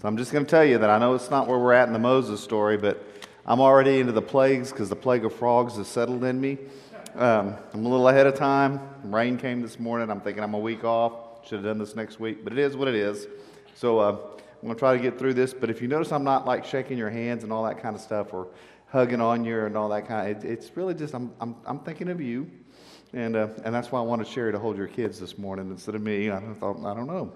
So I'm just going to tell you that I know it's not where we're at in the Moses story, but I'm already into the plagues because the plague of frogs has settled in me. Um, I'm a little ahead of time. Rain came this morning. I'm thinking I'm a week off. Should have done this next week, but it is what it is. So uh, I'm going to try to get through this. But if you notice, I'm not like shaking your hands and all that kind of stuff or hugging on you and all that kind of. It, it's really just I'm, I'm, I'm thinking of you, and uh, and that's why I wanted Sherry to hold your kids this morning instead of me. I thought I don't know.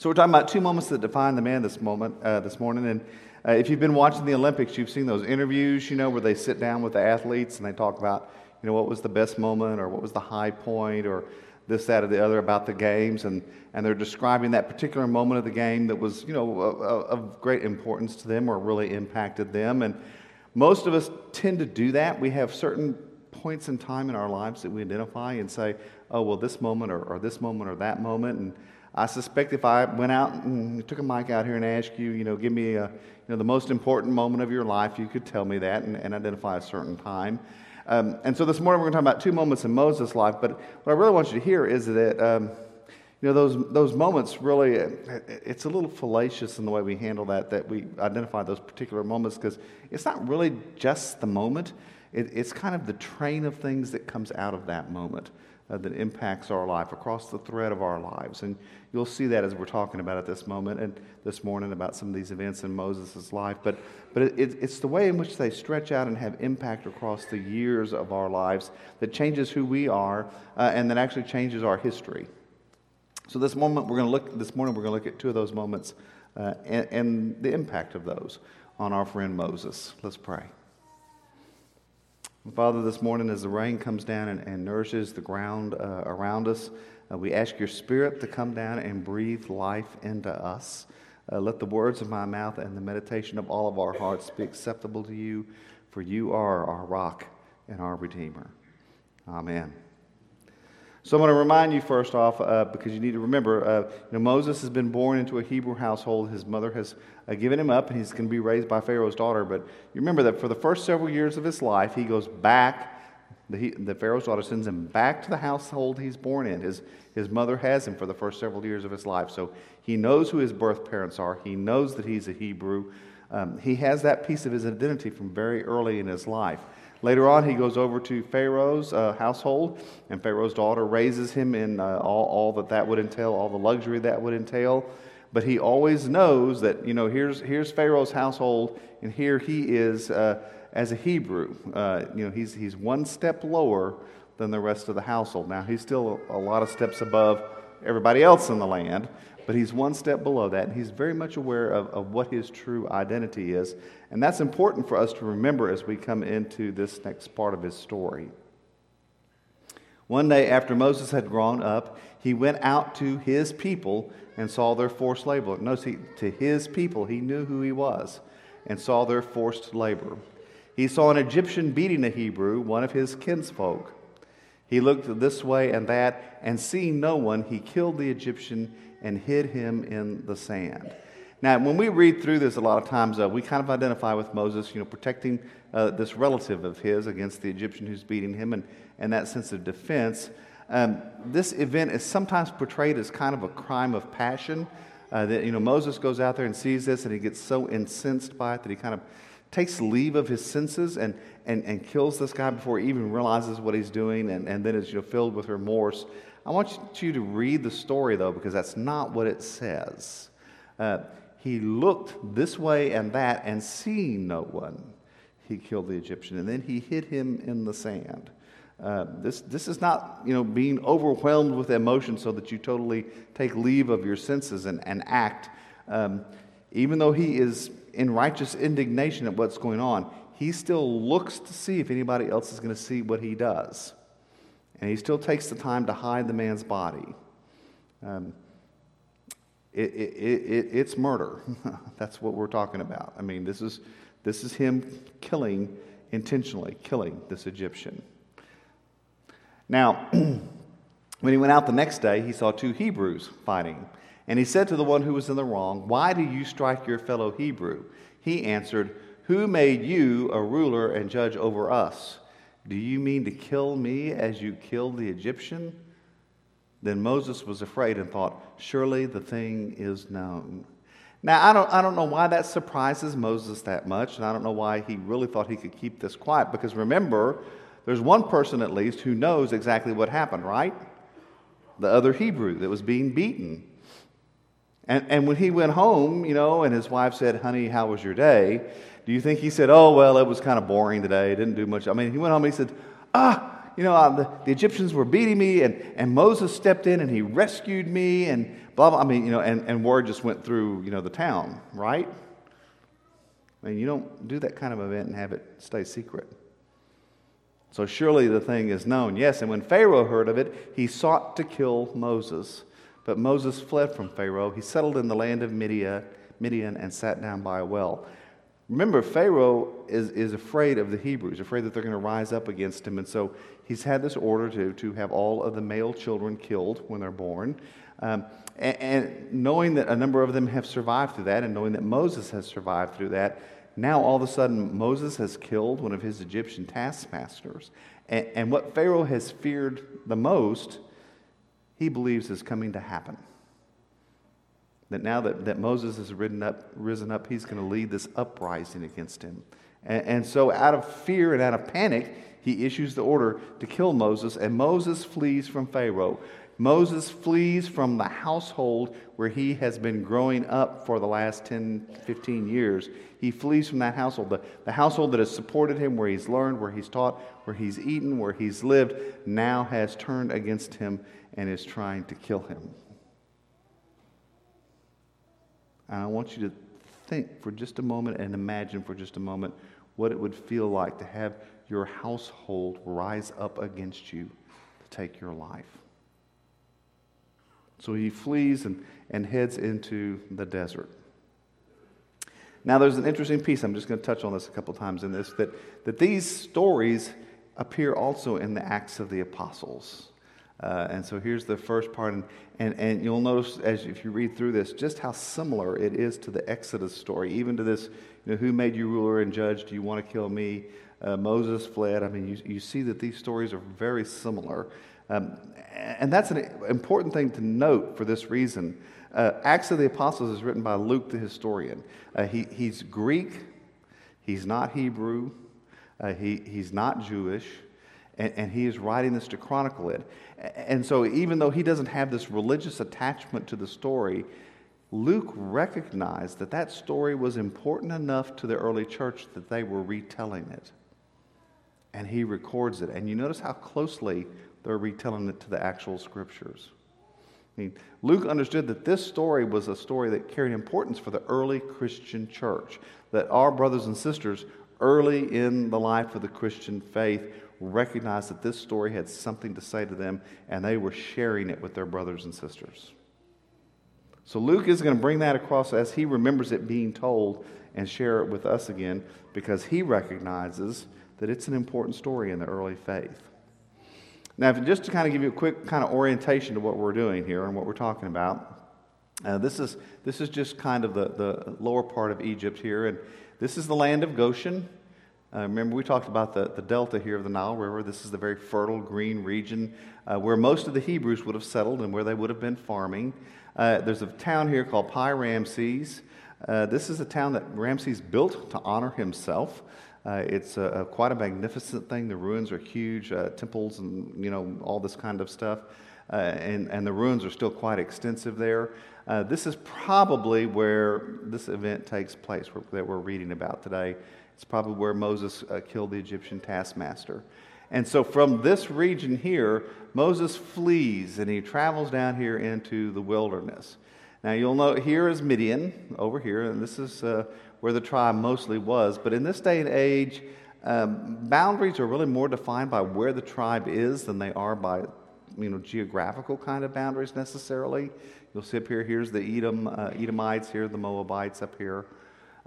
So we're talking about two moments that define the man this moment, uh, this morning. And uh, if you've been watching the Olympics, you've seen those interviews, you know, where they sit down with the athletes and they talk about, you know, what was the best moment or what was the high point or this, that, or the other about the games. And, and they're describing that particular moment of the game that was, you know, of, great importance to them or really impacted them. And most of us tend to do that. We have certain points in time in our lives that we identify and say, oh, well, this moment or, or this moment or that moment. And I suspect if I went out and took a mic out here and asked you, you know, give me a, you know, the most important moment of your life, you could tell me that and, and identify a certain time. Um, and so this morning we're going to talk about two moments in Moses' life. But what I really want you to hear is that, um, you know, those, those moments really, it's a little fallacious in the way we handle that, that we identify those particular moments because it's not really just the moment. It, it's kind of the train of things that comes out of that moment uh, that impacts our life across the thread of our lives. And you'll see that as we're talking about at this moment and this morning about some of these events in Moses' life. But, but it, it's the way in which they stretch out and have impact across the years of our lives that changes who we are uh, and that actually changes our history. So this moment we're going to look this morning we're going to look at two of those moments uh, and, and the impact of those on our friend Moses. Let's pray. Father, this morning as the rain comes down and, and nourishes the ground uh, around us, uh, we ask your Spirit to come down and breathe life into us. Uh, let the words of my mouth and the meditation of all of our hearts be acceptable to you, for you are our rock and our Redeemer. Amen. So I'm going to remind you first off, uh, because you need to remember, uh, you know, Moses has been born into a Hebrew household. His mother has uh, given him up, and he's going to be raised by Pharaoh's daughter. But you remember that for the first several years of his life, he goes back. The, the Pharaoh's daughter sends him back to the household he's born in. His, his mother has him for the first several years of his life. So he knows who his birth parents are. He knows that he's a Hebrew. Um, he has that piece of his identity from very early in his life. Later on, he goes over to Pharaoh's uh, household, and Pharaoh's daughter raises him in uh, all, all that that would entail, all the luxury that would entail. But he always knows that, you know, here's, here's Pharaoh's household, and here he is uh, as a Hebrew. Uh, you know, he's, he's one step lower than the rest of the household. Now, he's still a, a lot of steps above everybody else in the land, but he's one step below that, and he's very much aware of, of what his true identity is. And that's important for us to remember as we come into this next part of his story. One day after Moses had grown up, he went out to his people and saw their forced labor. Notice he, to his people, he knew who he was and saw their forced labor. He saw an Egyptian beating a Hebrew, one of his kinsfolk. He looked this way and that, and seeing no one, he killed the Egyptian and hid him in the sand. Now, when we read through this, a lot of times uh, we kind of identify with Moses, you know, protecting uh, this relative of his against the Egyptian who's beating him, and, and that sense of defense. Um, this event is sometimes portrayed as kind of a crime of passion. Uh, that you know, Moses goes out there and sees this, and he gets so incensed by it that he kind of takes leave of his senses and, and, and kills this guy before he even realizes what he's doing, and, and then is you know, filled with remorse. I want you to read the story, though, because that's not what it says. Uh, he looked this way and that, and seeing no one, he killed the Egyptian. And then he hid him in the sand. Uh, this, this is not you know, being overwhelmed with emotion so that you totally take leave of your senses and, and act. Um, even though he is in righteous indignation at what's going on, he still looks to see if anybody else is going to see what he does. And he still takes the time to hide the man's body. Um, it, it, it, it's murder. That's what we're talking about. I mean, this is, this is him killing, intentionally killing this Egyptian. Now, when he went out the next day, he saw two Hebrews fighting. And he said to the one who was in the wrong, Why do you strike your fellow Hebrew? He answered, Who made you a ruler and judge over us? Do you mean to kill me as you killed the Egyptian? Then Moses was afraid and thought, Surely the thing is known. Now, I don't, I don't know why that surprises Moses that much, and I don't know why he really thought he could keep this quiet, because remember, there's one person at least who knows exactly what happened, right? The other Hebrew that was being beaten. And, and when he went home, you know, and his wife said, Honey, how was your day? Do you think he said, Oh, well, it was kind of boring today. Didn't do much. I mean, he went home and he said, Ah, you know, the, the, Egyptians were beating me, and, and Moses stepped in and he rescued me, and blah, blah. I mean, you know, and, and word just went through, you know, the town, right? I mean, you don't do that kind of event and have it stay secret. So surely the thing is known. Yes, and when Pharaoh heard of it, he sought to kill Moses. But Moses fled from Pharaoh. He settled in the land of Midian, Midian and sat down by a well. Remember, Pharaoh is, is afraid of the Hebrews, afraid that they're going to rise up against him. And so he's had this order to, to have all of the male children killed when they're born. Um, and, and knowing that a number of them have survived through that, and knowing that Moses has survived through that, now all of a sudden Moses has killed one of his Egyptian taskmasters. And, and what Pharaoh has feared the most, he believes is coming to happen. That now that, that Moses has risen up, risen up, he's going to lead this uprising against him. And, and so, out of fear and out of panic, he issues the order to kill Moses, and Moses flees from Pharaoh. Moses flees from the household where he has been growing up for the last 10, 15 years. He flees from that household, the, the household that has supported him, where he's learned, where he's taught, where he's eaten, where he's lived, now has turned against him and is trying to kill him. And I want you to think for just a moment and imagine for just a moment what it would feel like to have your household rise up against you to take your life. So he flees and, and heads into the desert. Now, there's an interesting piece. I'm just going to touch on this a couple times in this that, that these stories appear also in the Acts of the Apostles. Uh, and so here's the first part. And, and, and you'll notice as if you read through this just how similar it is to the Exodus story, even to this you know, who made you ruler and judge? Do you want to kill me? Uh, Moses fled. I mean, you, you see that these stories are very similar. Um, and that's an important thing to note for this reason. Uh, Acts of the Apostles is written by Luke the historian. Uh, he, he's Greek, he's not Hebrew, uh, he, he's not Jewish and, and he is writing this to chronicle it. And so, even though he doesn't have this religious attachment to the story, Luke recognized that that story was important enough to the early church that they were retelling it. And he records it. And you notice how closely they're retelling it to the actual scriptures. I mean, Luke understood that this story was a story that carried importance for the early Christian church, that our brothers and sisters early in the life of the Christian faith recognized that this story had something to say to them, and they were sharing it with their brothers and sisters. So Luke is going to bring that across as he remembers it being told and share it with us again because he recognizes that it's an important story in the early faith. Now, just to kind of give you a quick kind of orientation to what we're doing here and what we're talking about, uh, this, is, this is just kind of the, the lower part of Egypt here. And this is the land of Goshen. Uh, remember, we talked about the, the delta here of the Nile River. This is the very fertile green region uh, where most of the Hebrews would have settled and where they would have been farming. Uh, there's a town here called Pi Ramses. Uh, this is a town that Ramses built to honor himself. Uh, it's a, a, quite a magnificent thing. The ruins are huge, uh, temples and you know all this kind of stuff, and and the ruins are still quite extensive there. this is probably where this event takes place that we're reading about today. It's probably where Moses uh, killed the Egyptian taskmaster. And so from this region here, Moses flees and he travels down here into the wilderness. Now you'll note here is Midian over here, and this is uh, where the tribe mostly was. But in this day and age, um, boundaries are really more defined by where the tribe is than they are by you know geographical kind of boundaries necessarily. You'll see up here. Here's the Edom, uh, Edomites here, the Moabites up here.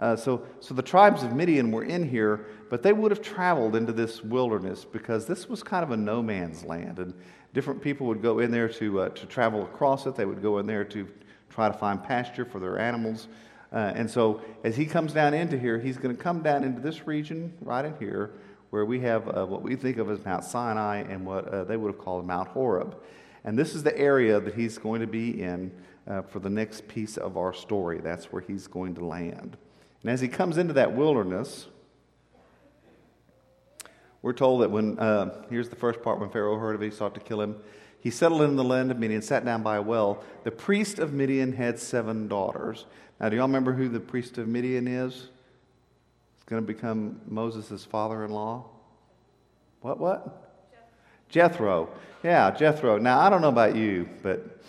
Uh, so, so the tribes of Midian were in here, but they would have traveled into this wilderness because this was kind of a no man's land. And different people would go in there to, uh, to travel across it. They would go in there to try to find pasture for their animals. Uh, and so as he comes down into here, he's going to come down into this region right in here where we have uh, what we think of as Mount Sinai and what uh, they would have called Mount Horeb. And this is the area that he's going to be in uh, for the next piece of our story. That's where he's going to land. And as he comes into that wilderness, we're told that when, uh, here's the first part when Pharaoh heard of it, he sought to kill him. He settled in the land of Midian, sat down by a well. The priest of Midian had seven daughters. Now, do y'all remember who the priest of Midian is? It's going to become Moses' father in law. What, what? Jethro. Yeah, Jethro. Now, I don't know about you, but,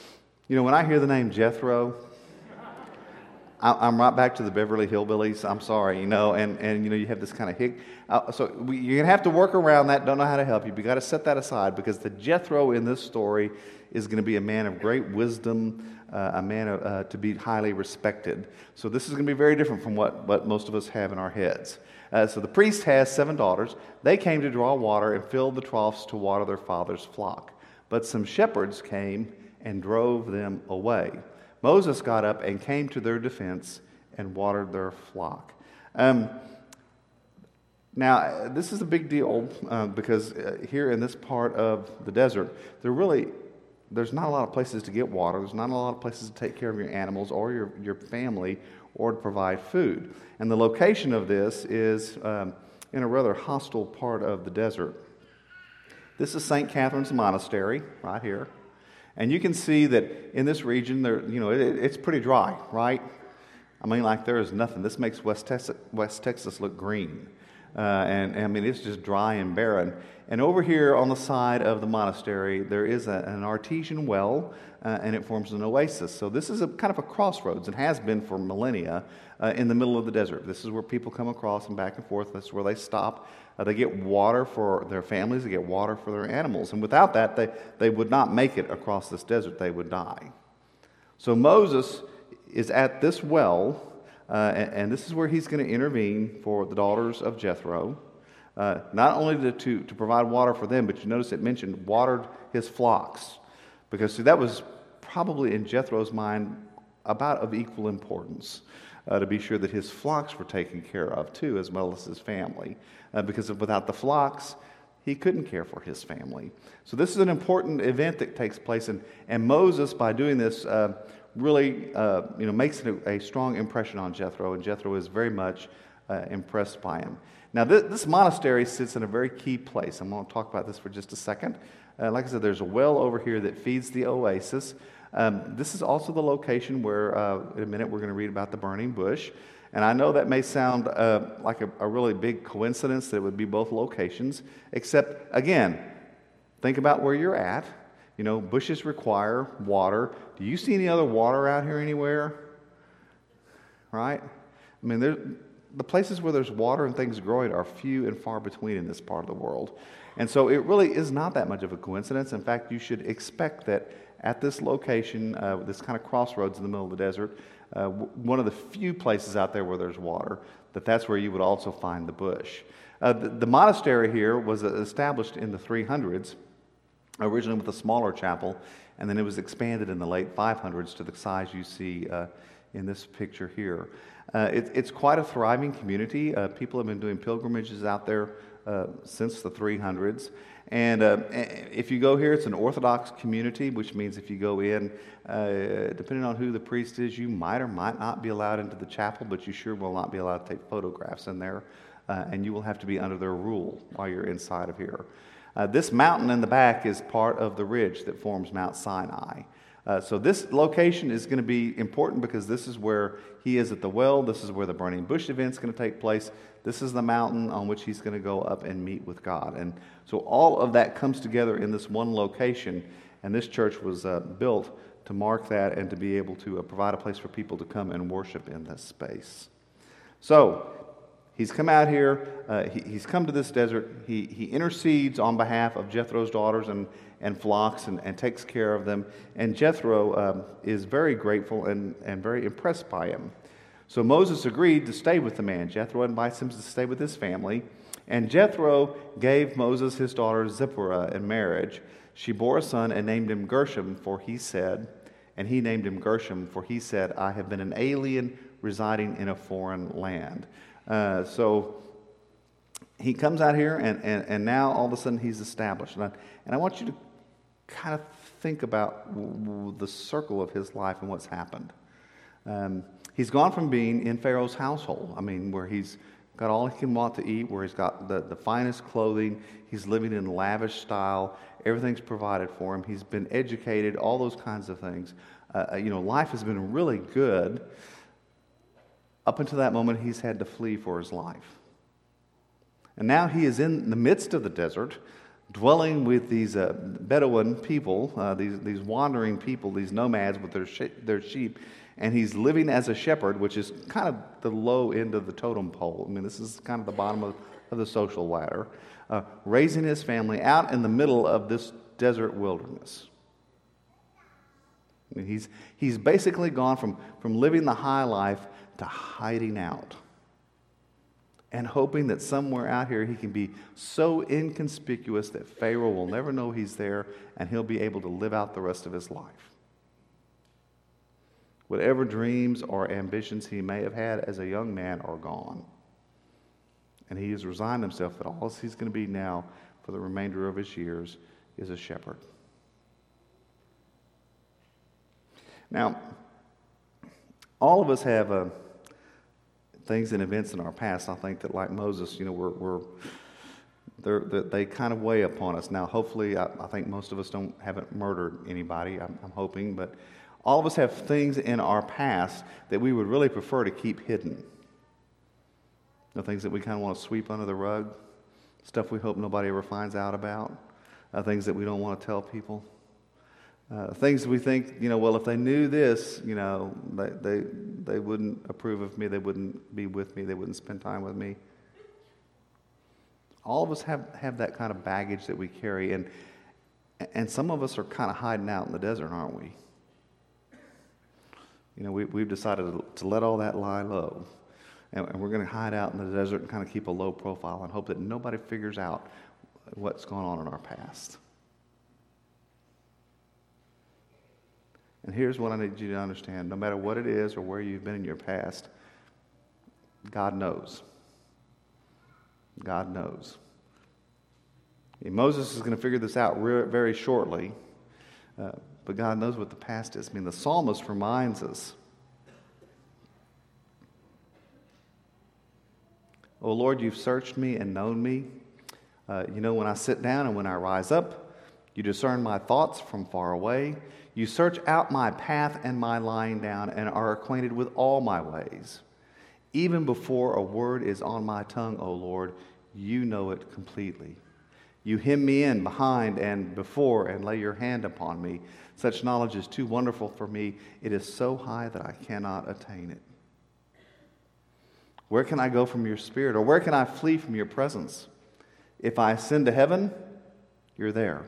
you know, when I hear the name Jethro, I'm right back to the Beverly Hillbillies. I'm sorry, you know, and, and you know, you have this kind of hick. Uh, so we, you're going to have to work around that. Don't know how to help you. But you got to set that aside because the Jethro in this story is going to be a man of great wisdom, uh, a man of, uh, to be highly respected. So this is going to be very different from what, what most of us have in our heads. Uh, so the priest has seven daughters. They came to draw water and filled the troughs to water their father's flock. But some shepherds came and drove them away. Moses got up and came to their defense and watered their flock. Um, now, this is a big deal uh, because uh, here in this part of the desert, there really there's not a lot of places to get water. There's not a lot of places to take care of your animals or your, your family or to provide food. And the location of this is um, in a rather hostile part of the desert. This is St. Catherine's Monastery, right here. And you can see that in this region, there, you know, it, it's pretty dry, right? I mean, like there is nothing. This makes West Texas, West Texas look green. Uh, and, and, I mean, it's just dry and barren. And over here on the side of the monastery, there is a, an artesian well, uh, and it forms an oasis. So this is a kind of a crossroads, and has been for millennia, uh, in the middle of the desert. This is where people come across and back and forth. This is where they stop. Uh, they get water for their families, they get water for their animals. And without that, they, they would not make it across this desert. They would die. So Moses is at this well uh, and, and, this is where he's going to intervene for the daughters of Jethro, uh, not only to, to, to, provide water for them, but you notice it mentioned watered his flocks. Because, see, that was probably in Jethro's mind about of equal importance. Uh, to be sure that his flocks were taken care of too, as well as his family. Uh, because without the flocks, he couldn't care for his family. So, this is an important event that takes place. And, and Moses, by doing this, uh, really uh, you know, makes a, a, strong impression on Jethro, and Jethro is very much uh, impressed by him. Now, this, this, monastery sits in a very key place. I'm going to talk about this for just a second. Uh, like I said, there's a well over here that feeds the oasis. Um, this is also the location where, uh, in a minute, we're going to read about the burning bush. And I know that may sound uh, like a, a really big coincidence that it would be both locations, except, again, think about where you're at you know, bushes require water. Do you see any other water out here anywhere? Right? I mean, the places where there's water and things growing are few and far between in this part of the world. And so it really is not that much of a coincidence. In fact, you should expect that at this location, uh, this kind of crossroads in the middle of the desert, uh, one of the few places out there where there's water, that that's where you would also find the bush. Uh, the, the monastery here was established in the 300s originally with a smaller chapel, and then it was expanded in the late 500s to the size you see uh, in this picture here. Uh, it, it's quite a thriving community. Uh, people have been doing pilgrimages out there uh, since the 300s. And uh, if you go here, it's an Orthodox community, which means if you go in, uh, depending on who the priest is, you might or might not be allowed into the chapel, but you sure will not be allowed to take photographs in there. and you will have to be under their rule while you're inside of here. Uh, this mountain in the back is part of the ridge that forms Mount Sinai. Uh, so, this location is going to be important because this is where he is at the well. This is where the burning bush event is going to take place. This is the mountain on which he's going to go up and meet with God. And so, all of that comes together in this one location. And this church was uh, built to mark that and to be able to uh, provide a place for people to come and worship in this space. So, He's come out here, uh, he, he's come to this desert. He, he intercedes on behalf of Jethro's daughters and, and flocks and, and takes care of them. And Jethro um, is very grateful and, and very impressed by him. So Moses agreed to stay with the man. Jethro invites him to stay with his family. And Jethro gave Moses his daughter Zipporah in marriage. She bore a son and named him Gershom, for he said, and he named him Gershom, for he said, I have been an alien residing in a foreign land. Uh, so he comes out here, and, and, and now all of a sudden he's established. And I, and I want you to kind of think about the circle of his life and what's happened. Um, he's gone from being in Pharaoh's household, I mean, where he's got all he can want to eat, where he's got the, the finest clothing, he's living in lavish style, everything's provided for him, he's been educated, all those kinds of things. Uh, uh you know, life has been really good. Up until that moment, he's had to flee for his life. And now he is in the midst of the desert, dwelling with these uh, Bedouin people, uh, these, these wandering people, these nomads with their, their sheep, and he's living as a shepherd, which is kind of the low end of the totem pole. I mean, this is kind of the bottom of, of the social ladder, uh, raising his family out in the middle of this desert wilderness. He's, he's basically gone from, from living the high life to hiding out and hoping that somewhere out here he can be so inconspicuous that Pharaoh will never know he's there and he'll be able to live out the rest of his life. Whatever dreams or ambitions he may have had as a young man are gone. And he has resigned himself that all he's going to be now for the remainder of his years is a shepherd. Now, all of us have a things and events in our past, I think that like Moses, you know, we're, we're they're, they kind of weigh upon us. Now, hopefully, I, I, think most of us don't haven't murdered anybody. I'm, I'm, hoping, but all of us have things in our past that we would really prefer to keep hidden. The things that we kind of want to sweep under the rug, stuff we hope nobody ever finds out about, uh, things that we don't want to tell people. Uh, things we think, you know, well, if they knew this, you know, they, they, they wouldn't approve of me, they wouldn't be with me, they wouldn't spend time with me. All of us have, have that kind of baggage that we carry, and, and some of us are kind of hiding out in the desert, aren't we? You know, we, we've decided to let all that lie low. And, and we're going to hide out in the desert and kind of keep a low profile and hope that nobody figures out what's going on in our past. And here's what I need you to understand no matter what it is or where you've been in your past, God knows. God knows. And Moses is going to figure this out re- very shortly, uh, but God knows what the past is. I mean, the psalmist reminds us Oh Lord, you've searched me and known me. Uh, you know when I sit down and when I rise up. You discern my thoughts from far away. You search out my path and my lying down and are acquainted with all my ways. Even before a word is on my tongue, O Lord, you know it completely. You hem me in behind and before and lay your hand upon me. Such knowledge is too wonderful for me. It is so high that I cannot attain it. Where can I go from your spirit, or where can I flee from your presence? If I ascend to heaven, you're there.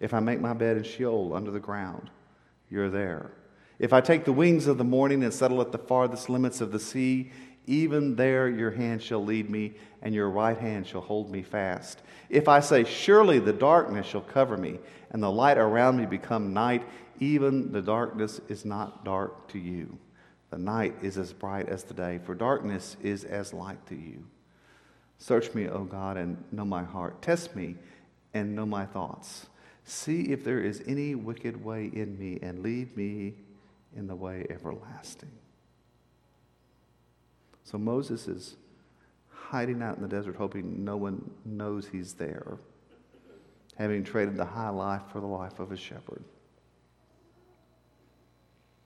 If I make my bed in Sheol under the ground, you're there. If I take the wings of the morning and settle at the farthest limits of the sea, even there your hand shall lead me, and your right hand shall hold me fast. If I say, Surely the darkness shall cover me, and the light around me become night, even the darkness is not dark to you. The night is as bright as the day, for darkness is as light to you. Search me, O God, and know my heart. Test me and know my thoughts. See if there is any wicked way in me, and lead me in the way everlasting. So Moses is hiding out in the desert, hoping no one knows he's there, having traded the high life for the life of a shepherd.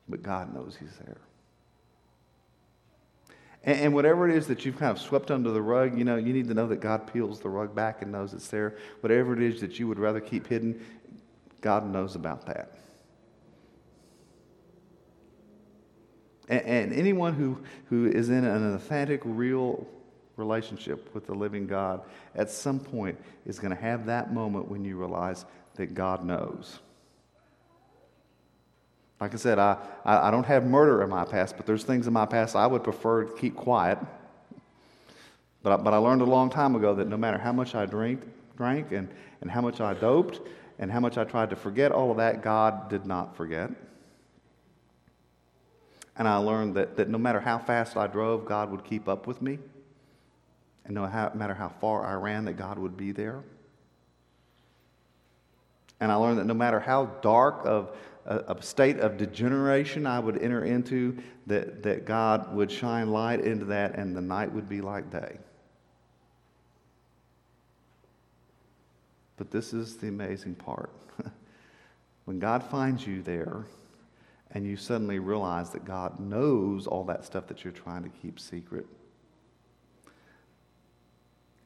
But God knows he's there. And, and, whatever it is that you've kind of swept under the rug, you know, you need to know that God peels the rug back and knows it's there. Whatever it is that you would rather keep hidden, God knows about that. And, and anyone who, who is in an authentic, real relationship with the living God at some point is going to have that moment when you realize that God knows. Like I said, I, I, I don't have murder in my past, but there's things in my past I would prefer to keep quiet. But I, but I learned a long time ago that no matter how much I drink, drank and, and how much I doped and how much I tried to forget all of that, God did not forget. And I learned that, that no matter how fast I drove, God would keep up with me. And no matter how far I ran, that God would be there. And I learned that no matter how dark of a, a state of degeneration I would enter into, that, that God would shine light into that and the night would be like day. But this is the amazing part. when God finds you there, and you suddenly realize that God knows all that stuff that you're trying to keep secret,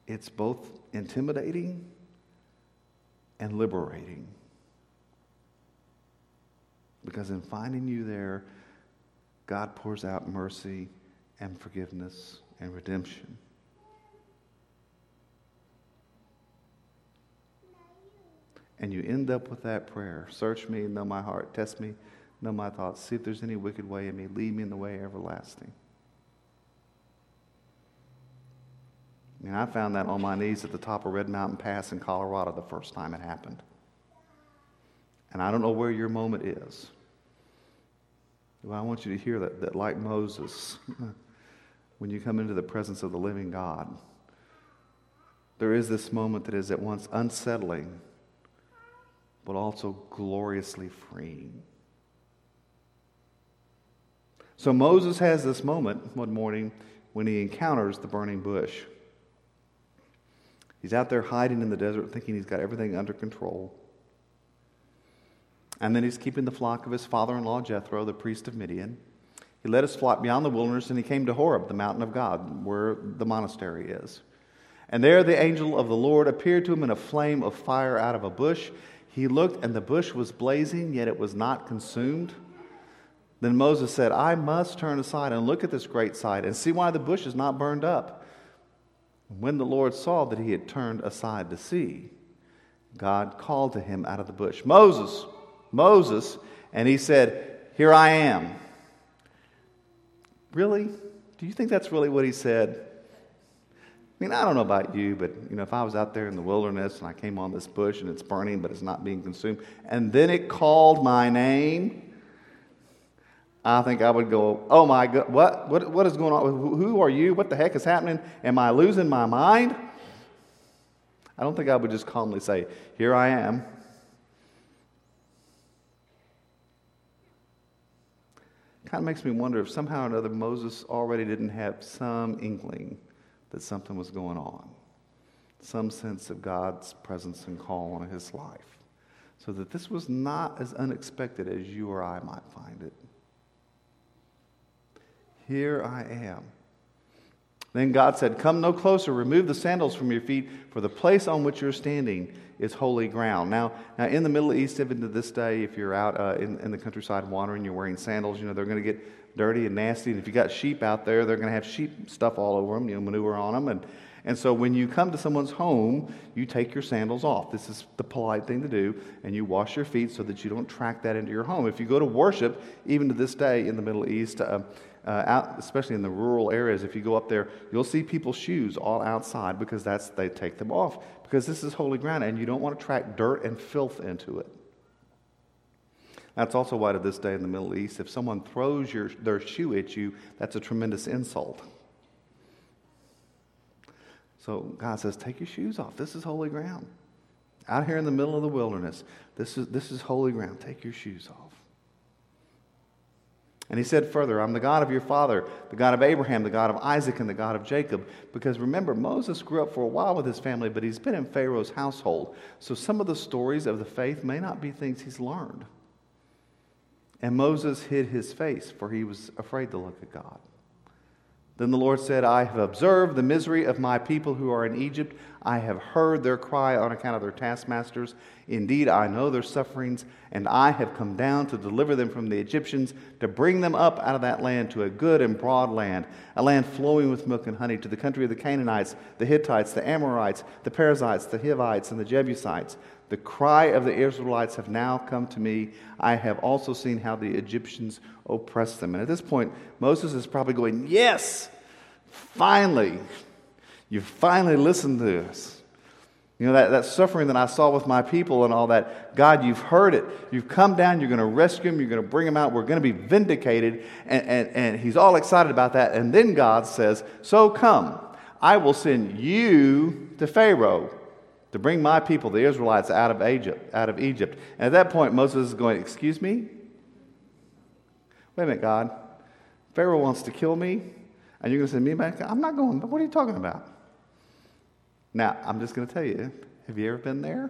it's both intimidating and liberating. Because in finding you there, God pours out mercy and forgiveness and redemption. And you end up with that prayer Search me, know my heart, test me, know my thoughts, see if there's any wicked way in me, lead me in the way everlasting. I mean, I found that on my knees at the top of Red Mountain Pass in Colorado the first time it happened. And I don't know where your moment is. But I want you to hear that, that like Moses, when you come into the presence of the living God, there is this moment that is at once unsettling, but also gloriously freeing. So Moses has this moment one morning when he encounters the burning bush. He's out there hiding in the desert thinking he's got everything under control. And then he's keeping the flock of his father in law Jethro, the priest of Midian. He led his flock beyond the wilderness and he came to Horeb, the mountain of God, where the monastery is. And there the angel of the Lord appeared to him in a flame of fire out of a bush. He looked, and the bush was blazing, yet it was not consumed. Then Moses said, I must turn aside and look at this great sight and see why the bush is not burned up. When the Lord saw that he had turned aside to see, God called to him out of the bush, Moses, Moses, and he said, Here I am. Really? Do you think that's really what he said? I mean, I don't know about you, but you know, if I was out there in the wilderness and I came on this bush and it's burning, but it's not being consumed, and then it called my name, I think I would go, oh my God, what, what, what is going on? Who are you? What the heck is happening? Am I losing my mind? I don't think I would just calmly say, here I am. Kind of makes me wonder if somehow or another Moses already didn't have some inkling that something was going on, some sense of God's presence and call on his life, so that this was not as unexpected as you or I might find it. Here I am. Then God said, Come no closer, remove the sandals from your feet, for the place on which you're standing is holy ground. Now, now in the Middle East, even to this day, if you're out uh, in, in the countryside wandering, you're wearing sandals, you know, they're going to get dirty and nasty. And if you got sheep out there, they're going to have sheep stuff all over them, you know, manure on them. And, and so when you come to someone's home, you take your sandals off. This is the polite thing to do. And you wash your feet so that you don't track that into your home. If you go to worship, even to this day in the Middle East, uh, uh, out, especially in the rural areas, if you go up there, you'll see people's shoes all outside because that's they take them off because this is holy ground and you don't want to track dirt and filth into it. That's also why to this day in the Middle East, if someone throws your, their shoe at you, that's a tremendous insult. So God says, take your shoes off. This is holy ground. Out here in the middle of the wilderness, this is, this is holy ground. Take your shoes off. And he said further, I'm the God of your father, the God of Abraham, the God of Isaac, and the God of Jacob. Because remember, Moses grew up for a while with his family, but he's been in Pharaoh's household. So some of the stories of the faith may not be things he's learned. And Moses hid his face, for he was afraid to look at God. Then the Lord said, I have observed the misery of my people who are in Egypt. I have heard their cry on account of their taskmasters. Indeed, I know their sufferings, and I have come down to deliver them from the Egyptians, to bring them up out of that land to a good and broad land, a land flowing with milk and honey, to the country of the Canaanites, the Hittites, the Amorites, the Perizzites, the Hivites, and the Jebusites. The cry of the Israelites have now come to me. I have also seen how the Egyptians oppress them. And at this point, Moses is probably going, Yes, finally, you finally listened to us. You know, that, that suffering that I saw with my people and all that, God, you've heard it. You've come down, you're going to rescue them, you're going to bring them out, we're going to be vindicated. And, and, and he's all excited about that. And then God says, So come, I will send you to Pharaoh to bring my people, the Israelites, out of Egypt. Out of Egypt. And at that point, Moses is going, Excuse me? Wait a minute, God. Pharaoh wants to kill me, and you're going to send me back? I'm not going. But What are you talking about? Now, I'm just going to tell you have you ever been there?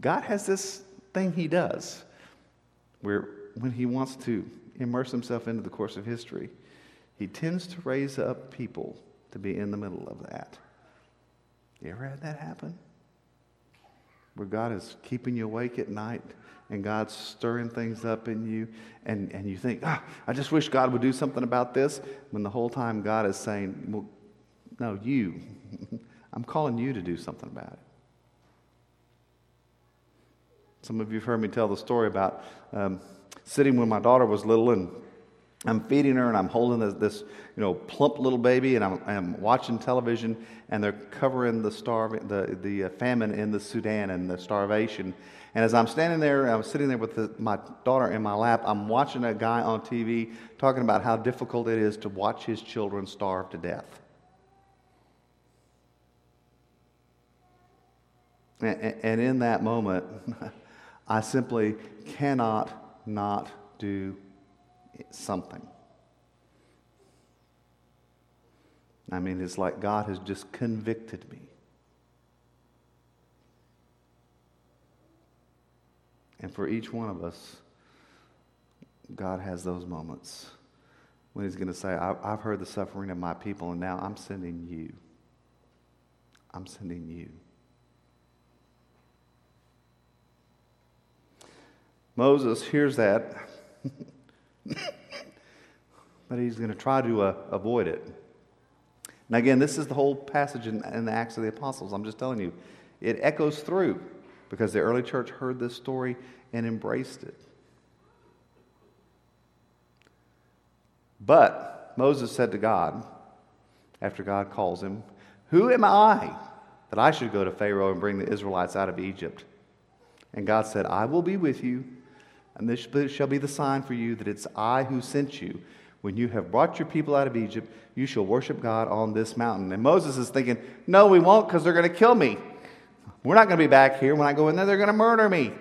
God has this thing He does where when He wants to immerse Himself into the course of history, He tends to raise up people to be in the middle of that. You ever had that happen? Where God is keeping you awake at night and God's stirring things up in you, and, and you think, oh, I just wish God would do something about this, when the whole time God is saying, Well, no, you. I'm calling you to do something about it. Some of you have heard me tell the story about um, sitting when my daughter was little and I'm feeding her and I'm holding this, this, you know, plump little baby and I'm, I'm, watching television and they're covering the, starv- the, the uh, famine in the Sudan and the starvation. And as I'm standing there, I'm sitting there with the, my daughter in my lap, I'm watching a guy on TV talking about how difficult it is to watch his children starve to death. And, and in that moment, I simply cannot not do something. I mean, it's like God has just convicted me. And for each one of us, God has those moments when He's going to say, I've heard the suffering of my people, and now I'm sending you. I'm sending you. Moses hears that, but he's going to try to uh, avoid it. Now, again, this is the whole passage in, in the Acts of the Apostles. I'm just telling you, it echoes through because the early church heard this story and embraced it. But Moses said to God, after God calls him, Who am I that I should go to Pharaoh and bring the Israelites out of Egypt? And God said, I will be with you and this shall be the sign for you that it's I who sent you. When you have brought your people out of Egypt, you shall worship God on this mountain. And Moses is thinking, No, we won't because they're going to kill me. We're not going to be back here. When I go in there, they're going to murder me.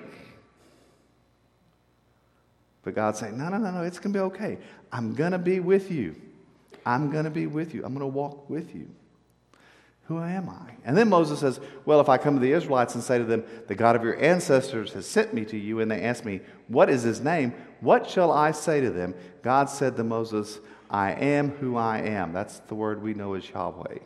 But God's saying, No, no, no, no, it's going to be okay. I'm going to be with you. I'm going to be with you. I'm going to walk with you. Who am I? And then Moses says, Well, if I come to the Israelites and say to them, The God of your ancestors has sent me to you, and they ask me, What is his name? What shall I say to them? God said to Moses, I am who I am. That's the word we know as Yahweh,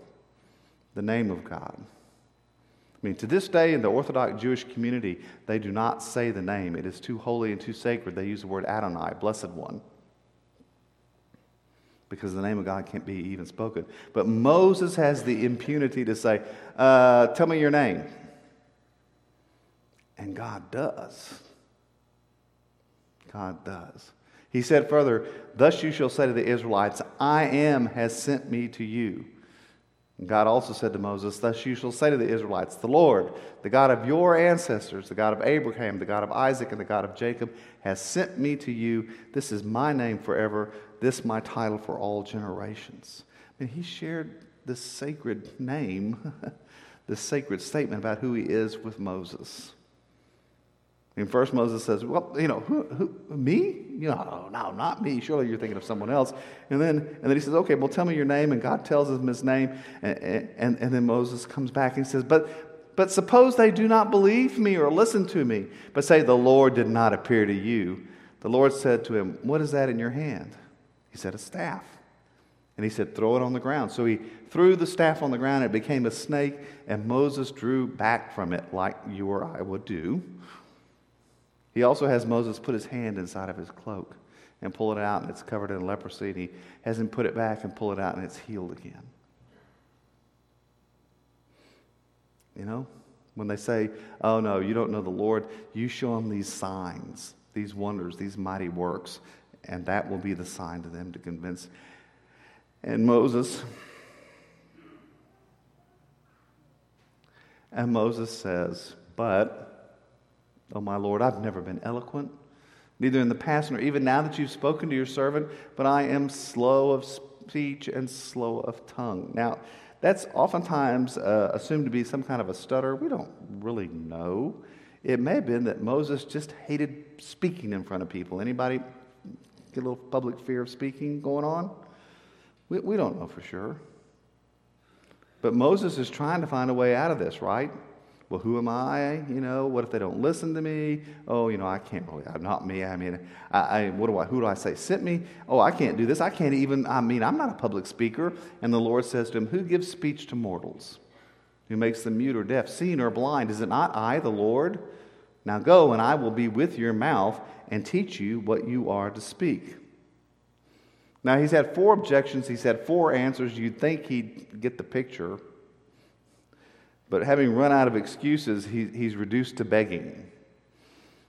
the name of God. I mean, to this day in the Orthodox Jewish community, they do not say the name. It is too holy and too sacred. They use the word Adonai, blessed one because the name of God can't be even spoken. But Moses has the impunity to say, uh, Tell me your name. And God does. God does. He said further, Thus you shall say to the Israelites, I am has sent me to you. And God also said to Moses, Thus you shall say to the Israelites, The Lord, the God of your ancestors, the God of Abraham, the God of Isaac, and the God of Jacob, has sent me to you. This is my name forever this my title for all generations. Mean, he shared this sacred name, this sacred statement about who he is with Moses. And first Moses says, Well, you know, who, who, me? You know, no, no, not me. Surely you're thinking of someone else. And then, and then he says, Okay, well, tell me your name. And God tells him his name. And, and, and then Moses comes back and says, But, but suppose they do not believe me or listen to me, but say, The Lord did not appear to you. The Lord said to him, What is that in your hand? He said, A staff. And he said, Throw it on the ground. So he threw the staff on the ground. It became a snake, and Moses drew back from it like you or I would do. He also has Moses put his hand inside of his cloak and pull it out, and it's covered in leprosy. And he has him put it back and pull it out, and it's healed again. You know, when they say, Oh, no, you don't know the Lord, you show them these signs, these wonders, these mighty works and that will be the sign to them to convince. And Moses, and Moses says, But, oh my Lord, I've never been eloquent, neither in the past nor even now that you've spoken to your servant, but I am slow of speech and slow of tongue. Now, That's oftentimes uh, assumed to be some kind of a stutter. We don't really know. It may have been that Moses just hated speaking in front of people. Anybody get a little public fear of speaking going on? We, we don't know for sure. But Moses is trying to find a way out of this, right? Well, who am I? You know, what if they don't listen to me? Oh, you know, I can't really. I'm not me. I mean, I, I, what do I? Who do I say sent me? Oh, I can't do this. I can't even. I mean, I'm not a public speaker. And the Lord says to him, "Who gives speech to mortals? Who makes them mute or deaf, seeing or blind? Is it not I, the Lord? Now go, and I will be with your mouth and teach you what you are to speak." Now he's had four objections. He's had four answers. You'd think he'd get the picture. But having run out of excuses, he, he's reduced to begging.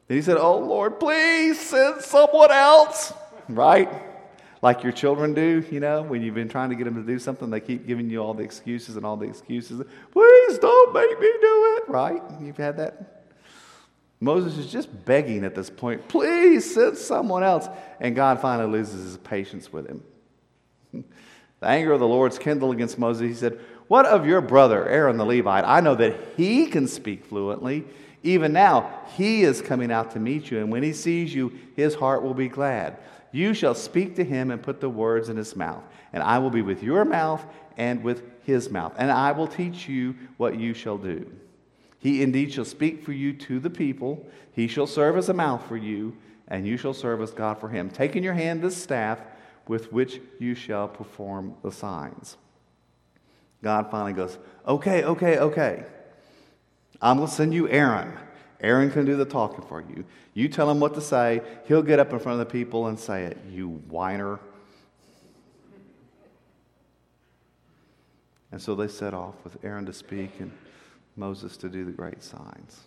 Then he said, Oh Lord, please send someone else. Right? Like your children do, you know, when you've been trying to get them to do something, they keep giving you all the excuses and all the excuses. Please don't make me do it. Right? You've had that? Moses is just begging at this point, please send someone else. And God finally loses his patience with him. the anger of the Lord's kindled against Moses. He said, what of your brother, Aaron the Levite? I know that he can speak fluently. Even now, he is coming out to meet you, and when he sees you, his heart will be glad. You shall speak to him and put the words in his mouth, and I will be with your mouth and with his mouth, and I will teach you what you shall do. He indeed shall speak for you to the people, he shall serve as a mouth for you, and you shall serve as God for him. Take in your hand this staff with which you shall perform the signs. God finally goes, Okay, okay, okay. I'm going to send you Aaron. Aaron can do the talking for you. You tell him what to say. He'll get up in front of the people and say it. You whiner. And so they set off with Aaron to speak and Moses to do the great signs.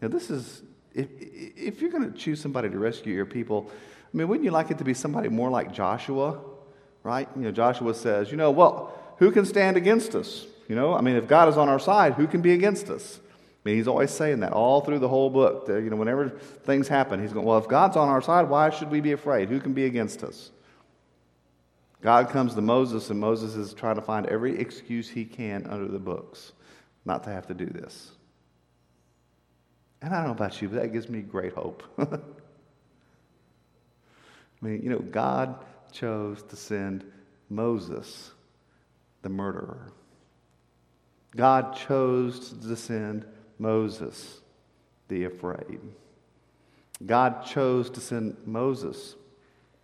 Now, this is, if, if you're going to choose somebody to rescue your people, I mean, wouldn't you like it to be somebody more like Joshua? Right? You know, Joshua says, you know, well, who can stand against us? You know, I mean, if God is on our side, who can be against us? I mean, he's always saying that all through the whole book. That, You know, whenever things happen, he's going, well, if God's on our side, why should we be afraid? Who can be against us? God comes to Moses, and Moses is trying to find every excuse he can under the books not to have to do this. And I don't know about you, but that gives me great hope. I mean, you know, God chose to send Moses the murderer. God chose to send Moses, the afraid. God chose to send Moses,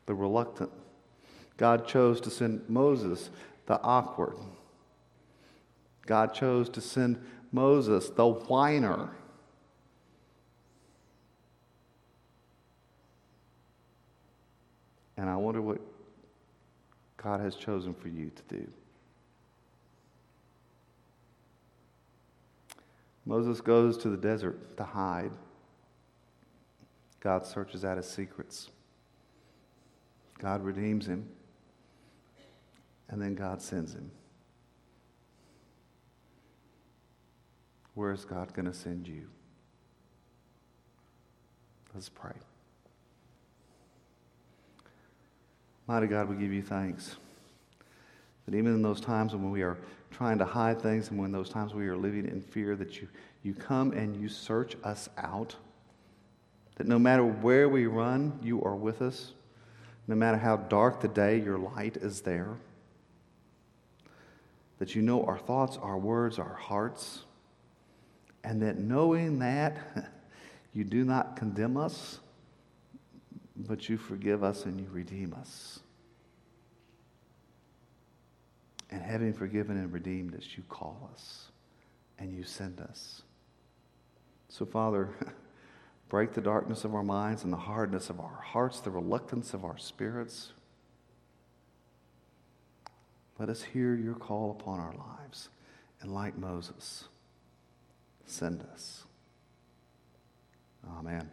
the reluctant. God chose to send Moses, the awkward. God chose to send Moses, the whiner. And I wonder what God has chosen for you to do. Moses goes to the desert to hide. God searches out his secrets. God redeems him. And then God sends him. Where is God going to send you? Let's pray. Mighty God, we give you thanks that even in those times when we are trying to hide things and when those times we are living in fear, that you, you come and you search us out. That no matter where we run, you are with us. No matter how dark the day, your light is there. That you know our thoughts, our words, our hearts. And that knowing that, you do not condemn us, but you forgive us and you redeem us. And having forgiven and redeemed us, you call us and you send us. So, Father, break the darkness of our minds and the hardness of our hearts, the reluctance of our spirits. Let us hear your call upon our lives. And like Moses, send us. Amen.